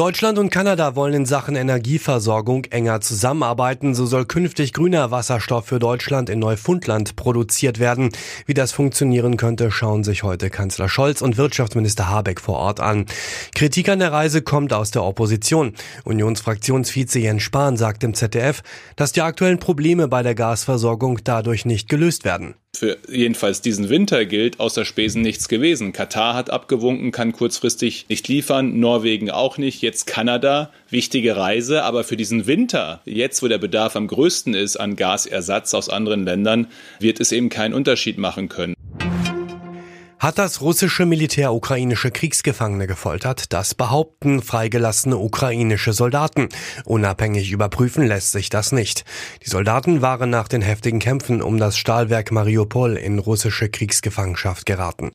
Deutschland und Kanada wollen in Sachen Energieversorgung enger zusammenarbeiten. So soll künftig grüner Wasserstoff für Deutschland in Neufundland produziert werden. Wie das funktionieren könnte, schauen sich heute Kanzler Scholz und Wirtschaftsminister Habeck vor Ort an. Kritik an der Reise kommt aus der Opposition. Unionsfraktionsvize Jens Spahn sagt im ZDF, dass die aktuellen Probleme bei der Gasversorgung dadurch nicht gelöst werden für jedenfalls diesen Winter gilt außer Spesen nichts gewesen. Katar hat abgewunken, kann kurzfristig nicht liefern, Norwegen auch nicht, jetzt Kanada, wichtige Reise, aber für diesen Winter, jetzt wo der Bedarf am größten ist an Gasersatz aus anderen Ländern, wird es eben keinen Unterschied machen können. Hat das russische Militär ukrainische Kriegsgefangene gefoltert? Das behaupten freigelassene ukrainische Soldaten. Unabhängig überprüfen lässt sich das nicht. Die Soldaten waren nach den heftigen Kämpfen um das Stahlwerk Mariupol in russische Kriegsgefangenschaft geraten.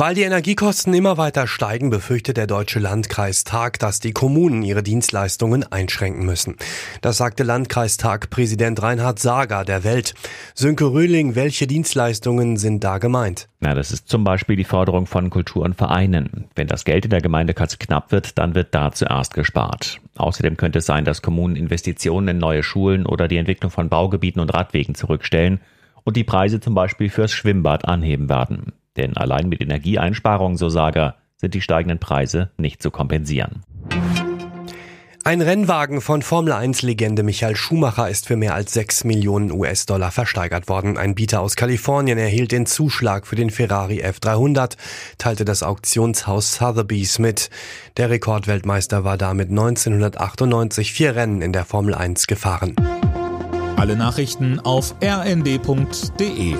Weil die Energiekosten immer weiter steigen, befürchtet der Deutsche Landkreistag, dass die Kommunen ihre Dienstleistungen einschränken müssen. Das sagte Landkreistag-Präsident Reinhard Sager der Welt. Sönke Röhling, welche Dienstleistungen sind da gemeint? Na, das ist zum Beispiel die Forderung von Kultur und Vereinen. Wenn das Geld in der Gemeindekasse knapp wird, dann wird da zuerst gespart. Außerdem könnte es sein, dass Kommunen Investitionen in neue Schulen oder die Entwicklung von Baugebieten und Radwegen zurückstellen und die Preise zum Beispiel fürs Schwimmbad anheben werden. Denn allein mit Energieeinsparungen, so Sager, sind die steigenden Preise nicht zu kompensieren. Ein Rennwagen von Formel-1-Legende Michael Schumacher ist für mehr als 6 Millionen US-Dollar versteigert worden. Ein Bieter aus Kalifornien erhielt den Zuschlag für den Ferrari F300, teilte das Auktionshaus Sotheby's mit. Der Rekordweltmeister war damit 1998 vier Rennen in der Formel 1 gefahren. Alle Nachrichten auf rnd.de